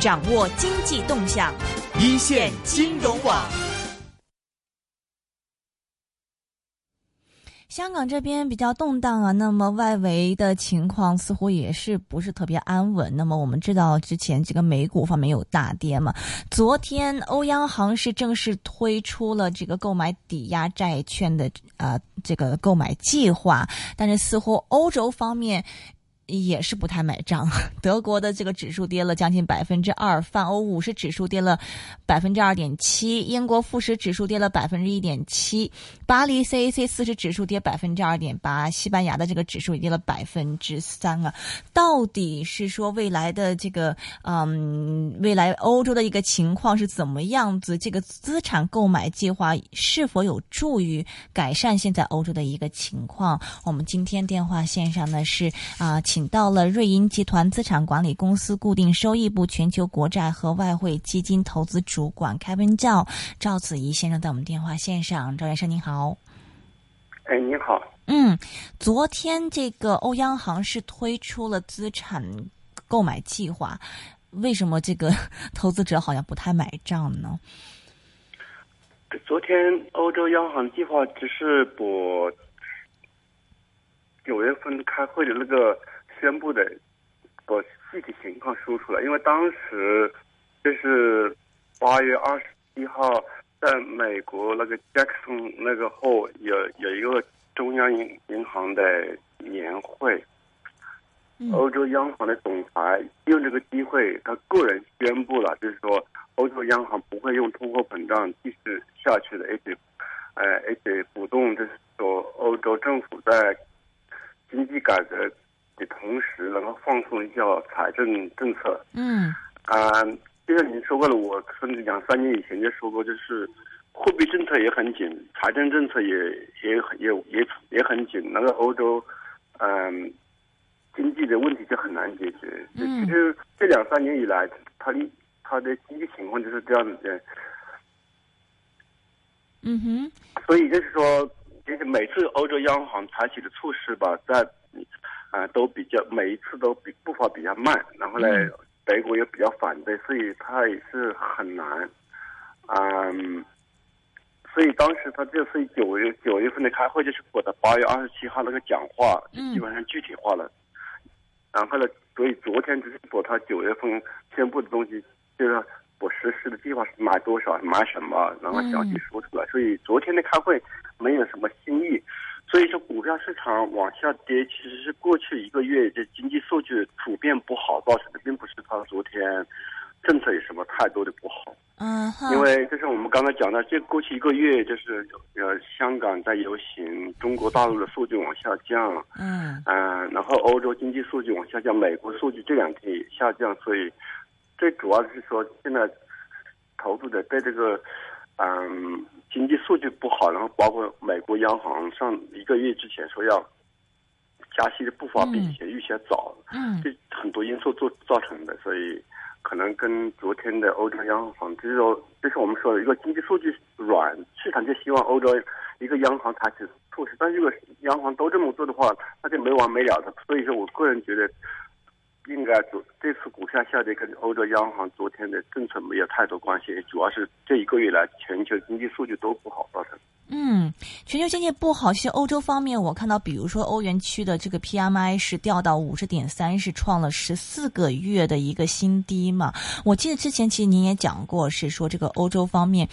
掌握经济动向，一线金融网。香港这边比较动荡啊，那么外围的情况似乎也是不是特别安稳。那么我们知道之前这个美股方面有大跌嘛，昨天欧央行是正式推出了这个购买抵押债券的啊这个购买计划，但是似乎欧洲方面。也是不太买账，德国的这个指数跌了将近百分之二，泛欧五十指数跌了百分之二点七，英国富时指数跌了百分之一点七，巴黎 CAC 四十指数跌百分之二点八，西班牙的这个指数也跌了百分之三啊。到底是说未来的这个嗯，未来欧洲的一个情况是怎么样子？这个资产购买计划是否有助于改善现在欧洲的一个情况？我们今天电话线上呢是啊，请。请到了瑞银集团资产管理公司固定收益部全球国债和外汇基金投资主管 Kevin 赵赵子怡先生在我们电话线上，赵先生您好。哎，你好。嗯，昨天这个欧央行是推出了资产购买计划，为什么这个 投资者好像不太买账呢？昨天欧洲央行计划只是把九月份开会的那个。宣布的把具体情况说出来，因为当时就是八月二十一号，在美国那个 Jackson 那个后有有一个中央银银行的年会，欧洲央行的总裁用这个机会，他个人宣布了，就是说欧洲央行不会用通货膨胀继续下去的，而且，呃，而且鼓动就是说欧洲政府在经济改革。的同时，能够放松一下财政政策。嗯，啊，就像您说过了，我甚至两三年以前就说过，就是货币政策也很紧，财政政策也也也也也很紧。那个欧洲，嗯，经济的问题就很难解决。嗯，其实这两三年以来，它的它的经济情况就是这样子的。嗯哼。所以就是说，就是每次欧洲央行采取的措施吧，在。啊，都比较每一次都比步伐比较慢，然后呢，德国也比较反对，所以他也是很难。嗯，所以当时他就是九月九月份的开会，就是我的八月二十七号那个讲话，基本上具体化了。然后呢，所以昨天就是把他九月份宣布的东西，就是我实施的计划是买多少买什么，然后详细说出来。所以昨天的开会没有什么新意。所以说，股票市场往下跌，其实是过去一个月这经济数据普遍不好造成的，并不是它昨天政策有什么太多的不好。嗯，因为就是我们刚才讲的，这过去一个月就是呃，香港在游行，中国大陆的数据往下降。嗯。嗯，然后欧洲经济数据往下降，美国数据这两天也下降，所以最主要的是说，现在投资者对这个嗯。经济数据不好，然后包括美国央行上一个月之前说要加息的步伐比以前预期早，嗯，这很多因素做造成的，所以可能跟昨天的欧洲央行，就是说，就是我们说的一个经济数据软，市场就希望欧洲一个央行采取措施，但如果央行都这么做的话，那就没完没了的。所以说我个人觉得。应该昨这次股票下跌跟欧洲央行昨天的政策没有太多关系，主要是这一个月来全球经济数据都不好造成。嗯，全球经济不好，其实欧洲方面我看到，比如说欧元区的这个 PMI 是掉到五十点三，是创了十四个月的一个新低嘛。我记得之前其实您也讲过，是说这个欧洲方面。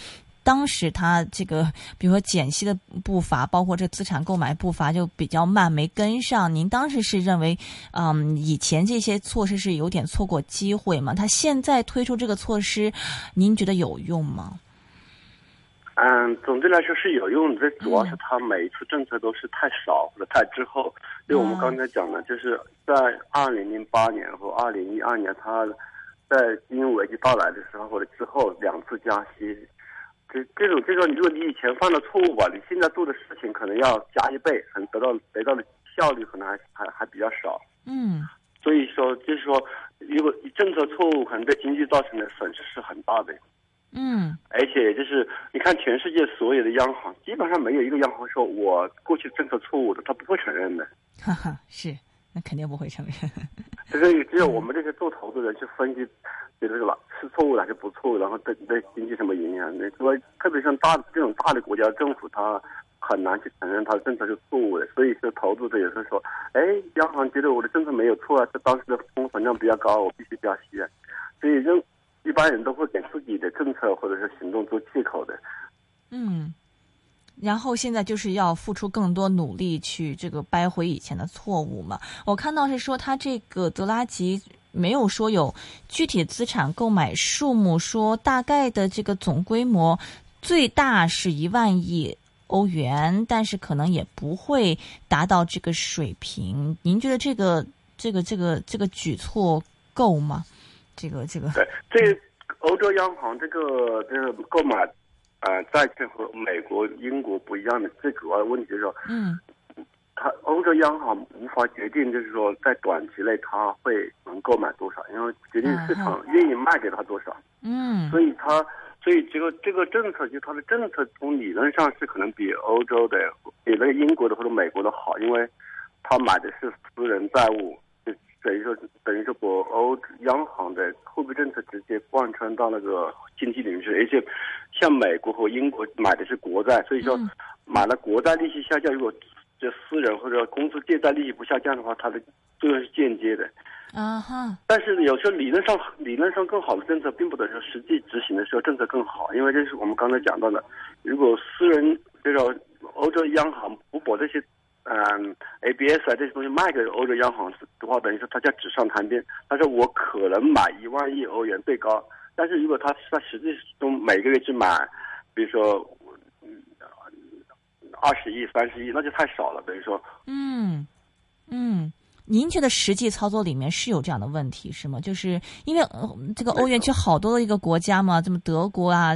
当时他这个，比如说减息的步伐，包括这资产购买步伐就比较慢，没跟上。您当时是认为，嗯，以前这些措施是有点错过机会嘛？他现在推出这个措施，您觉得有用吗？嗯，总的来说是有用，这主要是他每一次政策都是太少或者太滞后。因为我们刚才讲的，就是在二零零八年和二零一二年，他在金融危机到来的时候或者之后两次加息。这这种这种，如果你以前犯了错误吧，你现在做的事情可能要加一倍，可能得到得到的效率可能还还还比较少。嗯，所以说就是说，如果政策错误，可能对经济造成的损失是很大的。嗯，而且就是你看，全世界所有的央行，基本上没有一个央行说我过去政策错误的，他不会承认的。哈哈，是。那肯定不会承认。所以只有我们这些做投资人去分析，觉得是吧是错误的还是不错误，然后对对经济什么影响？那因为特别像大这种大的国家政府，它很难去承认它的政策是错误的。所以说，投资者也是说，哎，央行觉得我的政策没有错啊，这当时的通货膨胀比较高，我必须加息啊。所以就一般人都会给自己的政策或者是行动做借口的。嗯。然后现在就是要付出更多努力去这个掰回以前的错误嘛。我看到是说他这个德拉吉没有说有具体资产购买数目，说大概的这个总规模最大是一万亿欧元，但是可能也不会达到这个水平。您觉得这个这个这个这个举措够吗？这个这个对，这欧洲央行这个这个购买。呃，债券和美国、英国不一样的最主要的问题就是说，嗯，它欧洲央行无法决定，就是说在短期内它会能购买多少，因为决定市场愿意卖给他多少。嗯，所以它，所以这个这个政策，就它的政策从理论上是可能比欧洲的、比那个英国的或者美国的好，因为他买的是私人债务。就等于说，等于说，把欧央行的货币政策直接贯穿到那个经济里面去，而且像美国和英国买的是国债，所以说买了国债利息下降，如果这私人或者公司借贷利息不下降的话，它的作用是间接的。啊哈！但是有时候理论上理论上更好的政策，并不等于说实际执行的时候政策更好，因为这是我们刚才讲到的，如果私人这种欧洲央行不把这些。嗯，ABS 啊这些东西卖给欧洲央行的话，等于说它叫纸上谈兵。他说我可能买一万亿欧元最高，但是如果他他实际中每个月只买，比如说二十亿、三十亿，那就太少了。等于说，嗯嗯。您觉得实际操作里面是有这样的问题是吗？就是因为这个欧元区好多的一个国家嘛，这么德国啊、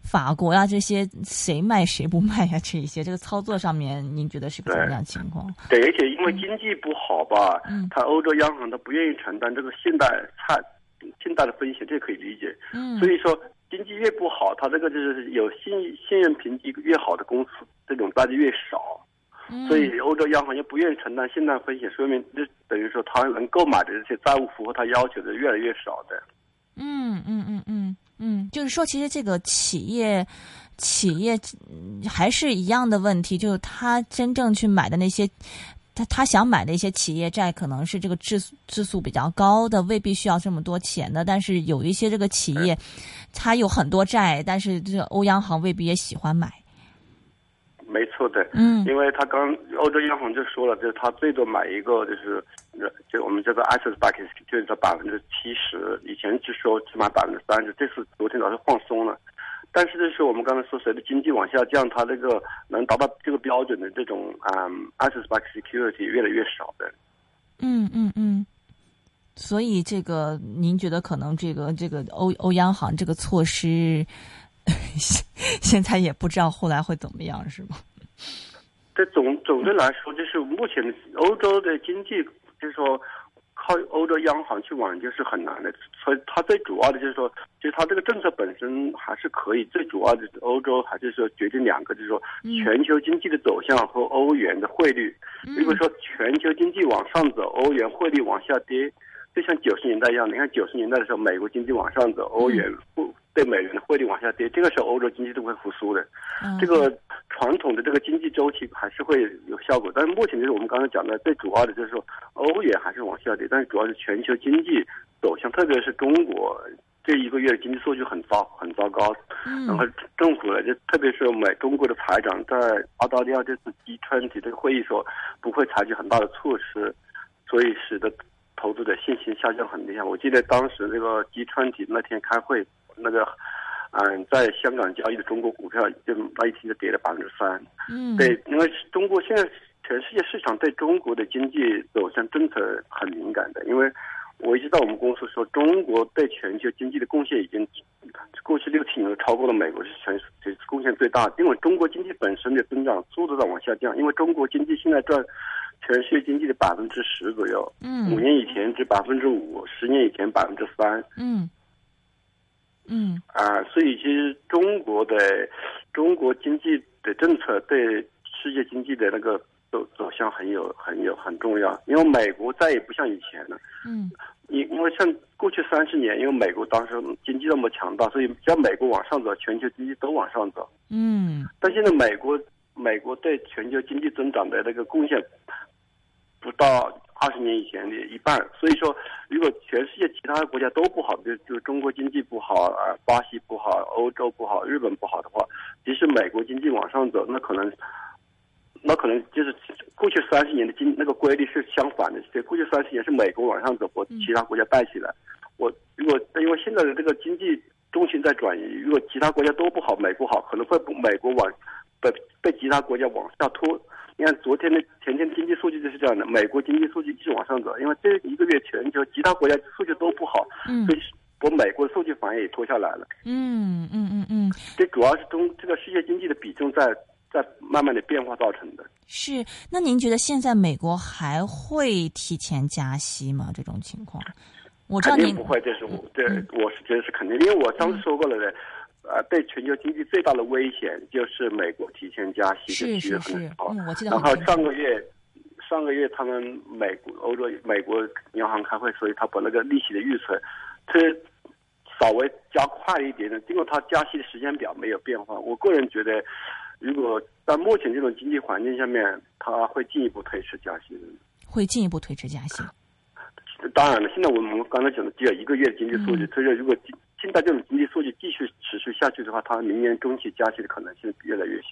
法国啊这些，谁卖谁不卖呀？这一些这个操作上面，您觉得是个怎么样情况？对，而且因为经济不好吧，嗯，他欧洲央行他不愿意承担这个信贷差信贷的风险，这可以理解。嗯，所以说经济越不好，他这个就是有信信任评级越好的公司，这种债就越少。所以欧洲央行又不愿意承担信贷风险，说明就等于说他能购买的这些债务符合他要求的越来越少的。嗯嗯嗯嗯嗯，就是说，其实这个企业企业还是一样的问题，就是他真正去买的那些，他他想买的一些企业债，可能是这个质质素比较高的，未必需要这么多钱的。但是有一些这个企业，它有很多债，但是这欧央行未必也喜欢买。没错的，嗯，因为他刚欧洲央行就说了，就是他最多买一个，就是就我们叫做 asset backing，就是说百分之七十，以前就说只买百分之三十，这次昨天早上放松了，但是就是我们刚才说，随着经济往下降，它这个能达到这个标准的这种啊 backing security 越来越少的。嗯嗯嗯，所以这个您觉得可能这个这个欧欧央行这个措施？现在也不知道后来会怎么样，是吗？这总总的来说，就是目前欧洲的经济，就是说靠欧洲央行去挽救是很难的。所以它最主要的就是说，其实它这个政策本身还是可以。最主要的，欧洲还是说决定两个，就是说全球经济的走向和欧元的汇率。如果说全球经济往上走，欧元汇率往下跌，就像九十年代一样。你看九十年代的时候，美国经济往上走，欧元不。对美元的汇率往下跌，这个时候欧洲经济都会复苏的。这个传统的这个经济周期还是会有效果，但是目前就是我们刚才讲的最主要的就是说，欧元还是往下跌，但是主要是全球经济走向，特别是中国这一个月的经济数据很糟很糟糕。然后政府呢，就特别是美中国的财长在澳大利亚这次 G20 这个会议说不会采取很大的措施，所以使得投资者信心下降很厉害。我记得当时那个 G20 那天开会。那个，嗯，在香港交易的中国股票，就那一天就跌了百分之三。嗯，对，因为中国现在全世界市场对中国的经济走向政策很敏感的，因为我一直在我们公司说，中国对全球经济的贡献已经过去六七年都超过了美国，是全是贡献最大。因为中国经济本身的增长速度在往下降，因为中国经济现在占全世界经济的百分之十左右。嗯，五年以前只百分之五，十年以前百分之三。嗯。嗯啊，所以其实中国的中国经济的政策对世界经济的那个走走向很有很有很重要，因为美国再也不像以前了。嗯因因为像过去三十年，因为美国当时经济那么强大，所以只要美国往上走，全球经济都往上走。嗯但现在美国美国对全球经济增长的那个贡献不到二十年以前的一半，所以说如果全世界其他国家都不好，就就中国经济不好啊，巴西不好，欧洲不好，日本不好的话，即使美国经济往上走，那可能。那可能就是过去三十年的经那个规律是相反的，对，过去三十年是美国往上走，或其他国家带起来。我如果因为现在的这个经济重心在转移，如果其他国家都不好，美国好，可能会美国往被被其他国家往下拖。你看昨天的前天经济数据就是这样的，美国经济数据一直往上走，因为这一个月全球其他国家数据都不好，嗯所以把美国的数据反而也拖下来了。嗯嗯嗯嗯，这主要是中这个世界经济的比重在在慢慢的变化造成的。是。那您觉得现在美国还会提前加息吗？这种情况，我知道您肯定不会，这是我对我是觉得是肯定，因为我上次说过了的，呃，对全球经济最大的危险就是美国提前加息是的机会是是很高。嗯我记得然后上个月，上个月他们美国、欧洲、美国银行开会，所以他把那个利息的预测，这稍微加快一点点，经过他加息的时间表没有变化。我个人觉得，如果在目前这种经济环境下面，他会进一步推迟加息的。会进一步推迟加息。当然了，现在我们刚才讲的只有一个月的经济数据，所以说如果经现在这种经济数据继续持续下去的话，它明年中期加息的可能性越来越小。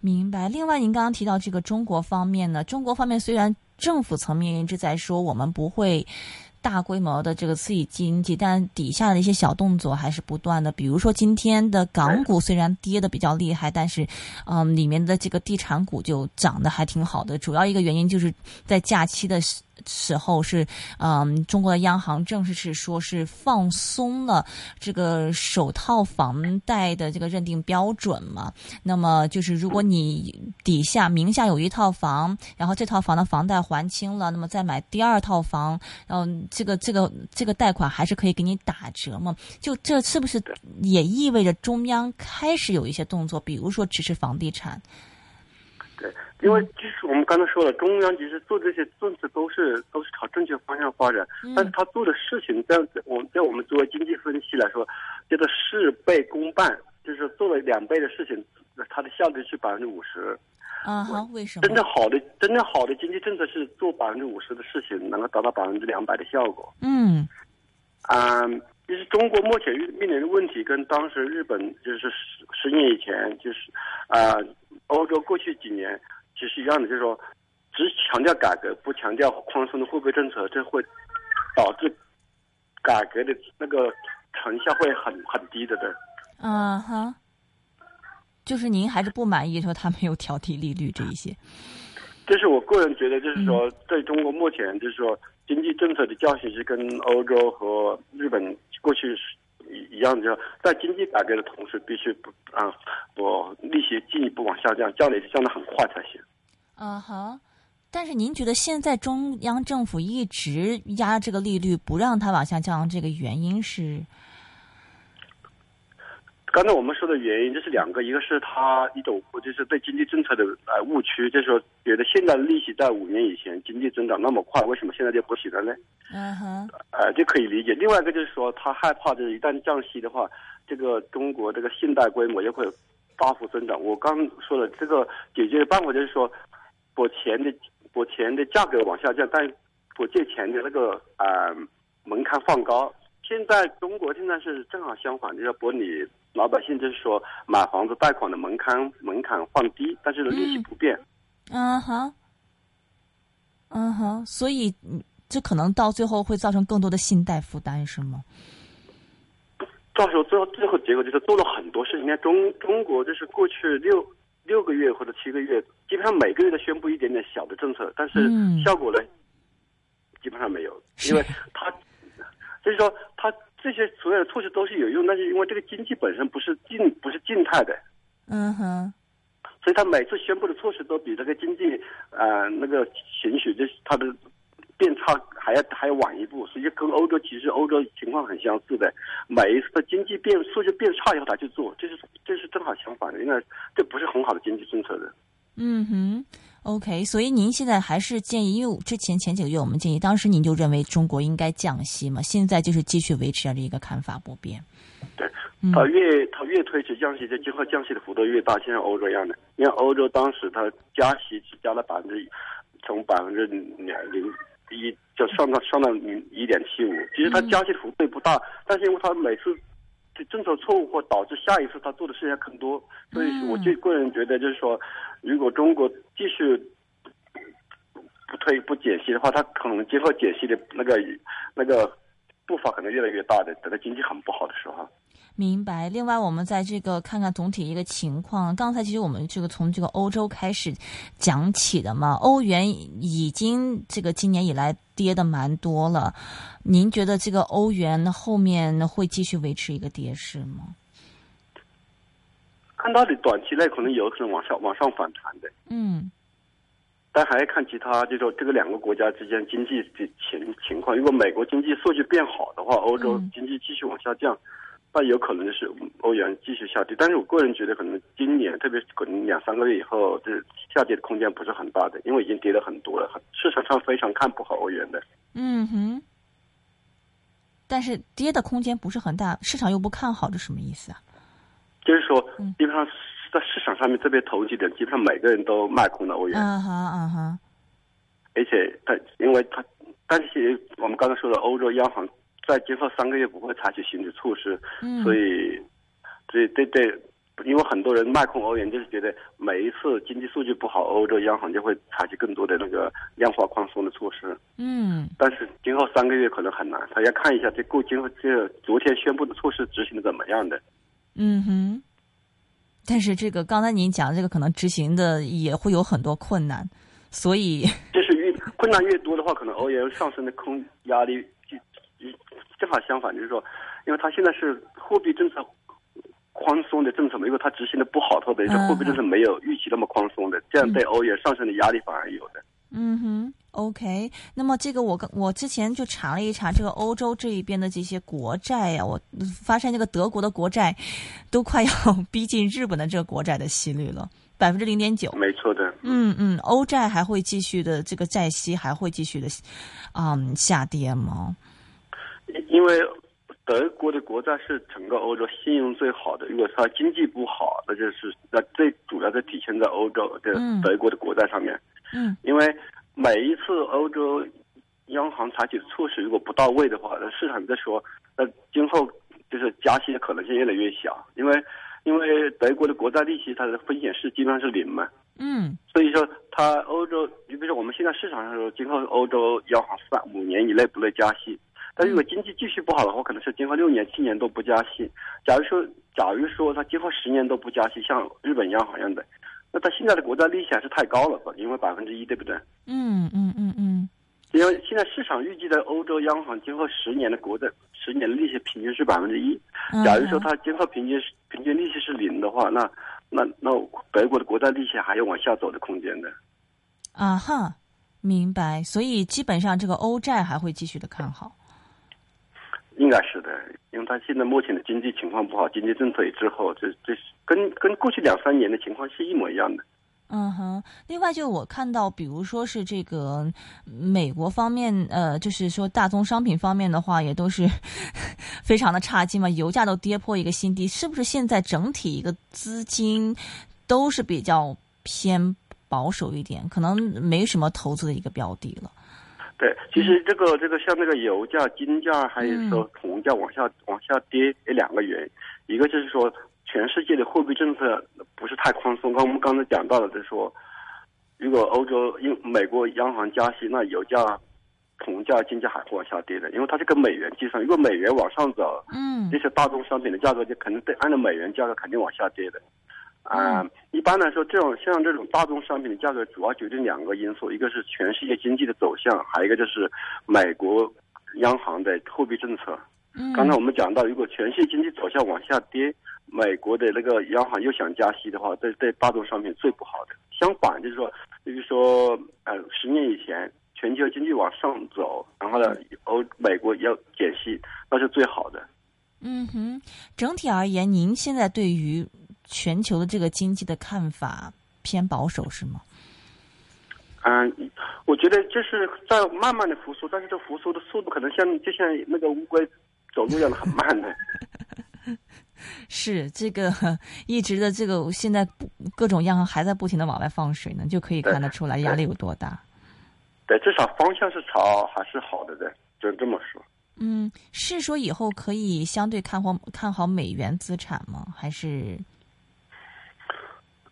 明白。另外，您刚刚提到这个中国方面呢，中国方面虽然政府层面一直在说我们不会大规模的这个刺激经济，但底下的一些小动作还是不断的。比如说今天的港股虽然跌的比较厉害，但是嗯，里面的这个地产股就涨得还挺好的。主要一个原因就是在假期的时时候是嗯，中国的央行正式是说是放松了这个首套房贷的这个认定标准嘛。那么就是如果你底下名下有一套房，然后这套房的房贷还清了，那么再买第二套房，然后这个这个这个贷款还是可以给你打折嘛？就这是不是也意味着中央开始有一些动作，比如说支持房地产？对，因为就是我们刚才说了，中央其实做这些政策都是都是朝正确方向发展，但是他做的事情，在我们在我们作为经济分析来说，叫做事倍功半，就是做了两倍的事情，它的效率是百分之五十。啊哈，为什么？真正好的真正好的经济政策是做百分之五十的事情，能够达到百分之两百的效果。嗯啊、其实中国目前面临的问题跟当时日本就是十十年以前就是啊、欧洲过去几年其实一样的，就是说只强调改革不强调宽松的货币政策，这会导致改革的那个成效会很很低的，对。啊哈，就是您还是不满意说他没有调低利率这一些？这是我个人觉得，就是说，在中国目前，就是说经济政策的教训是跟欧洲和日本过去是一一样的，在经济改革的同时，必须不啊，我利息进一步往下降，降的降的很快才行。啊哈。但是您觉得现在中央政府一直压这个利率不让它往下降，这个原因是？刚才我们说的原因，就是两个，一个是他一种就是对经济政策的呃误区，就是说觉得现在的利息在五年以前经济增长那么快，为什么现在就不行了呢？嗯哼，呃，这可以理解。另外一个就是说，他害怕就是一旦降息的话，这个中国这个信贷规模也会大幅增长。我刚说了，这个解决的办法就是说，把钱的把钱的价格往下降，但把借钱的那个呃门槛放高。现在中国现在是正好相反，就是把你老百姓就是说买房子贷款的门槛门槛放低，但是利息不变。嗯哼，嗯哼，所以嗯这可能到最后会造成更多的信贷负担，是吗？到时候最后最后结果就是做了很多事情。你看中中国就是过去六六个月或者七个月，基本上每个月都宣布一点点小的政策，但是嗯效果呢，基本上没有，因为他就是说他这些所有的措施都是有用，但是因为这个经济本身不是静不是静态的。嗯哼，所以他每次宣布的措施都比这个经济呃那个情绪，就是它的变差还要还要晚一步，所以跟欧洲其实欧洲情况很相似的。每一次的经济变数据变差以后，他去做，这是这是正好相反的，因为这不是很好的经济政策的。嗯哼 OK，所以您现在还是建议，因为之前前几个月我们建议，当时您就认为中国应该降息嘛，现在就是继续维持这样的一个看法不变。对，他越他越推迟降息，就今后降息的幅度越大，就像欧洲一样的。你看欧洲当时它加息只加了百分之，从百分之两零一就上到上到零一点七五，其实它加息的幅度不大，但是因为它每次政策错误或导致下一次他做的事情更多，所以我就个人觉得就是说。如果中国继续不推不解析的话，他可能接受解析的那个那个步伐可能越来越大的，等到经济很不好的时候。明白。另外，我们在这个看看总体一个情况。刚才其实我们这个从这个欧洲开始讲起的嘛，欧元已经这个今年以来跌的蛮多了。您觉得这个欧元后面会继续维持一个跌势吗？看到的短期内可能有可能往上往上反弹的，嗯，但还要看其他，就说这个两个国家之间经济的情情况。如果美国经济数据变好的话，欧洲经济继续往下降，那有可能就是欧元继续下跌。但是我个人觉得，可能今年特别可能两三个月以后，这下跌的空间不是很大的，因为已经跌了很多了，市场上非常看不好欧元的。嗯哼，但是跌的空间不是很大，市场又不看好，这什么意思啊？就是说，基本上在市场上面特别投机的，基本上每个人都卖空了欧元。嗯哼，嗯哼。而且，他因为他，但是我们刚才说的，欧洲央行在今后三个月不会采取新的措施，所以，所以对对，因为很多人卖空欧元，就是觉得每一次经济数据不好，欧洲央行就会采取更多的那个量化宽松的措施。嗯。但是今后三个月可能很难，他要看一下这过今后这昨天宣布的措施执行的怎么样的。嗯哼，但是这个刚才您讲的这个可能执行的也会有很多困难，所以 就是越困难越多的话，可能欧元上升的空压力就正好相反，就是说，因为它现在是货币政策宽松的政策嘛，如果它执行的不好，特别是货币政策没有预期那么宽松的，这样对欧元上升的压力反而有的。嗯哼。OK，那么这个我跟我之前就查了一查，这个欧洲这一边的这些国债呀，我发现这个德国的国债都快要 逼近日本的这个国债的息率了，百分之零点九。没错的。嗯嗯，欧债还会继续的，这个债息还会继续的，嗯，下跌吗？因为德国的国债是整个欧洲信用最好的，如果它经济不好，那就是那最主要的体现在欧洲的德国的国债上面。嗯，因为。每一次欧洲央行采取的措施如果不到位的话，那市场在说，那今后就是加息的可能性越来越小，因为因为德国的国债利息它的风险是基本上是零嘛，嗯，所以说它欧洲，你比如说我们现在市场上说，今后欧洲央行三五年以内不会加息，但如果经济继续不好的话，可能是今后六年七年都不加息。假如说假如说它今后十年都不加息，像日本央行一样的。那它现在的国债利息还是太高了，因为百分之一，对不对？嗯嗯嗯嗯。因为现在市场预计的欧洲央行今后十年的国债十年的利息平均是百分之一。假如说它今后平均平均利息是零的话，那那那德国的国债利息还有往下走的空间的。啊哈，明白。所以基本上这个欧债还会继续的看好。应该是的，因为它现在目前的经济情况不好，经济政策也滞后，这这是跟跟过去两三年的情况是一模一样的。嗯哼，另外就我看到，比如说是这个美国方面，呃，就是说大宗商品方面的话，也都是非常的差劲嘛，油价都跌破一个新低，是不是现在整体一个资金都是比较偏保守一点，可能没什么投资的一个标的了。对，其实这个这个像那个油价、金价还有说铜价往下往下跌，有两个原因，一个就是说全世界的货币政策不是太宽松。刚我们刚才讲到的，就是说，如果欧洲因美国央行加息，那油价、铜价、金价还会往下跌的，因为它是跟美元计算，如果美元往上走，嗯，这些大宗商品的价格就肯定对按照美元价格肯定往下跌的。啊，一般来说，这种像这种大宗商品的价格主要决定两个因素，一个是全世界经济的走向，还有一个就是美国央行的货币政策。嗯，刚才我们讲到，如果全世界经济走向往下跌，美国的那个央行又想加息的话，对对大宗商品最不好的。相反，就是说，比如说，呃，十年以前全球经济往上走，然后呢，欧美国要减息，那是最好的。嗯哼，整体而言，您现在对于？全球的这个经济的看法偏保守是吗？嗯，我觉得就是在慢慢的复苏，但是这复苏的速度可能像就像那个乌龟走路一样的很慢的。是这个 一直的这个现在各种央行还在不停的往外放水呢，就可以看得出来压力有多大。对，至少方向是朝还是好的的，就这么说。嗯，是说以后可以相对看好看好美元资产吗？还是？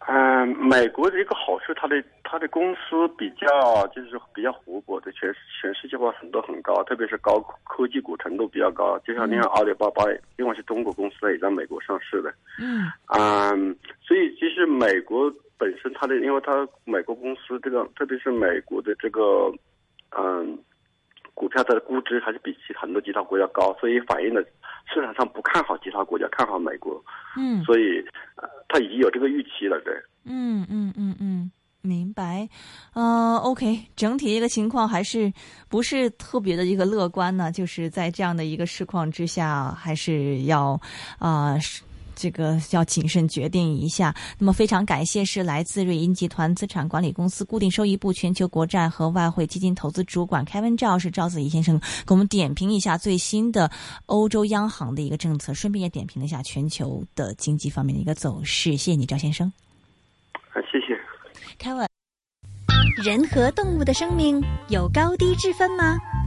嗯，美国的一个好处，它的它的公司比较就是比较活泼的，全全世界化程度很高，特别是高科技股程度比较高。就像你看阿里巴巴，因为是中国公司，也在美国上市的。嗯。嗯，所以其实美国本身它的，因为它美国公司这个，特别是美国的这个，嗯，股票它的估值还是比其很多其他国家高，所以反映了。市场上不看好其他国家，看好美国。嗯，所以，呃，他已经有这个预期了，对。嗯嗯嗯嗯，明白。呃，OK，整体一个情况还是不是特别的一个乐观呢？就是在这样的一个市况之下，还是要啊。这个要谨慎决定一下。那么非常感谢是来自瑞银集团资产管理公司固定收益部全球国债和外汇基金投资主管 Kevin 赵是赵子怡先生，给我们点评一下最新的欧洲央行的一个政策，顺便也点评了一下全球的经济方面的一个走势。谢谢你，赵先生。啊，谢谢。Kevin，人和动物的生命有高低之分吗？